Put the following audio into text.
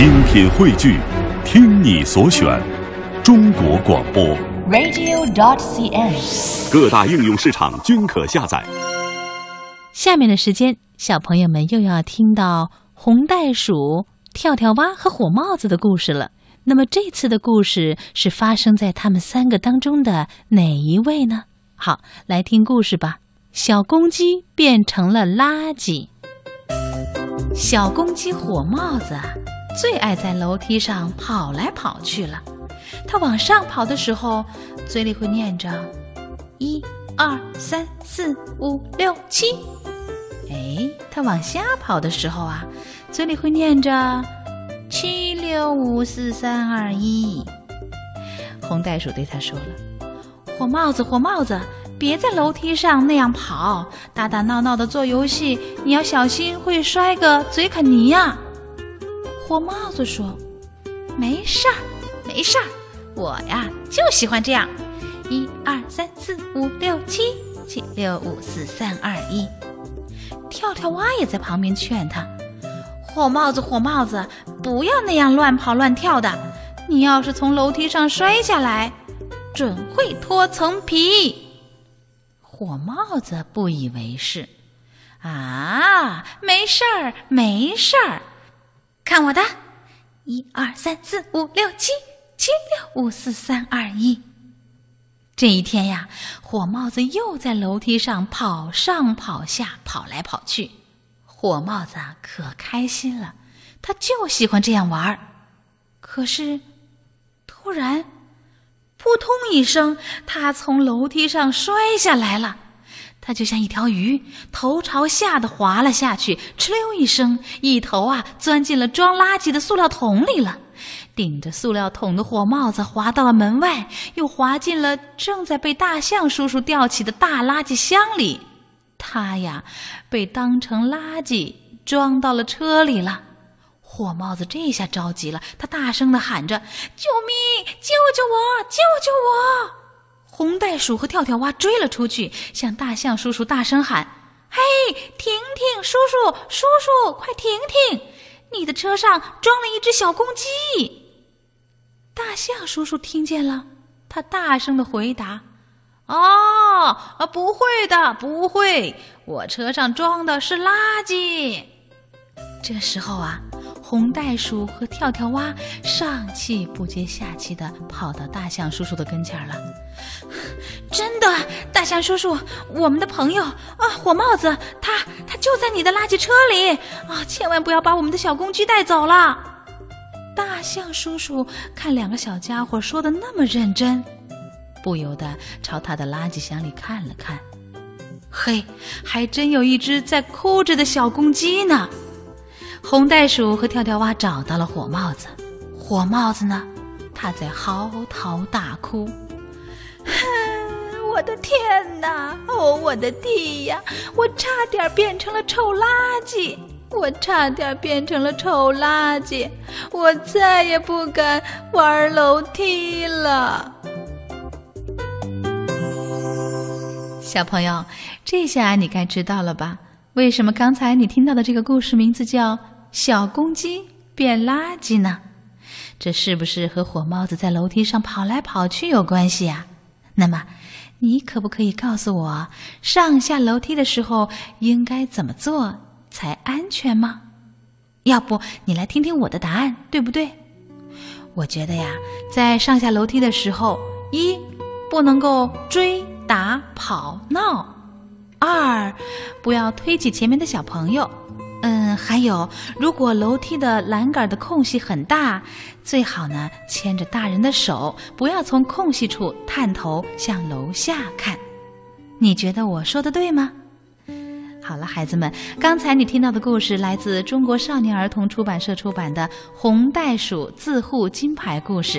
精品汇聚，听你所选，中国广播。radio.dot.cn，。各大应用市场均可下载。下面的时间，小朋友们又要听到红袋鼠、跳跳蛙和火帽子的故事了。那么这次的故事是发生在他们三个当中的哪一位呢？好，来听故事吧。小公鸡变成了垃圾。小公鸡火帽子啊，最爱在楼梯上跑来跑去了。它往上跑的时候，嘴里会念着“一二三四五六七”。哎，它往下跑的时候啊，嘴里会念着“七六五四三二一”。红袋鼠对它说了：“火帽子，火帽子。”别在楼梯上那样跑，打打闹闹的做游戏，你要小心会摔个嘴啃泥呀。火帽子说：“没事儿，没事儿，我呀就喜欢这样。一二三四五六七，七六五四三二一。”跳跳蛙也在旁边劝他：“火帽子，火帽子，不要那样乱跑乱跳的，你要是从楼梯上摔下来，准会脱层皮。”火帽子不以为是，啊，没事儿，没事儿，看我的，一二三四五六七，七六五四三二一。这一天呀，火帽子又在楼梯上跑上跑下，跑来跑去。火帽子可开心了，他就喜欢这样玩儿。可是，突然。扑通一声，他从楼梯上摔下来了。他就像一条鱼，头朝下的滑了下去，哧溜一声，一头啊钻进了装垃圾的塑料桶里了。顶着塑料桶的火帽子滑到了门外，又滑进了正在被大象叔叔吊起的大垃圾箱里。他呀，被当成垃圾装到了车里了。火帽子这下着急了，他大声的喊着：“救命！救救我！救救我！”红袋鼠和跳跳蛙追了出去，向大象叔叔大声喊：“嘿，停停！叔叔，叔叔，快停停！你的车上装了一只小公鸡。”大象叔叔听见了，他大声的回答：“哦，啊，不会的，不会，我车上装的是垃圾。”这时候啊。红袋鼠和跳跳蛙上气不接下气地跑到大象叔叔的跟前儿了。真的，大象叔叔，我们的朋友啊，火帽子，他他就在你的垃圾车里啊！千万不要把我们的小公鸡带走了。大象叔叔看两个小家伙说的那么认真，不由得朝他的垃圾箱里看了看。嘿，还真有一只在哭着的小公鸡呢。红袋鼠和跳跳蛙找到了火帽子，火帽子呢，他在嚎啕大哭。我的天哪！哦，我的地呀！我差点变成了臭垃圾，我差点变成了臭垃圾，我再也不敢玩楼梯了。小朋友，这下你该知道了吧？为什么刚才你听到的这个故事名字叫《小公鸡变垃圾》呢？这是不是和火帽子在楼梯上跑来跑去有关系呀？那么，你可不可以告诉我，上下楼梯的时候应该怎么做才安全吗？要不你来听听我的答案，对不对？我觉得呀，在上下楼梯的时候，一不能够追打跑闹。二，不要推挤前面的小朋友。还有，如果楼梯的栏杆的空隙很大，最好呢牵着大人的手，不要从空隙处探头向楼下看。你觉得我说的对吗？好了，孩子们，刚才你听到的故事来自中国少年儿童出版社出版的《红袋鼠自护金牌故事》。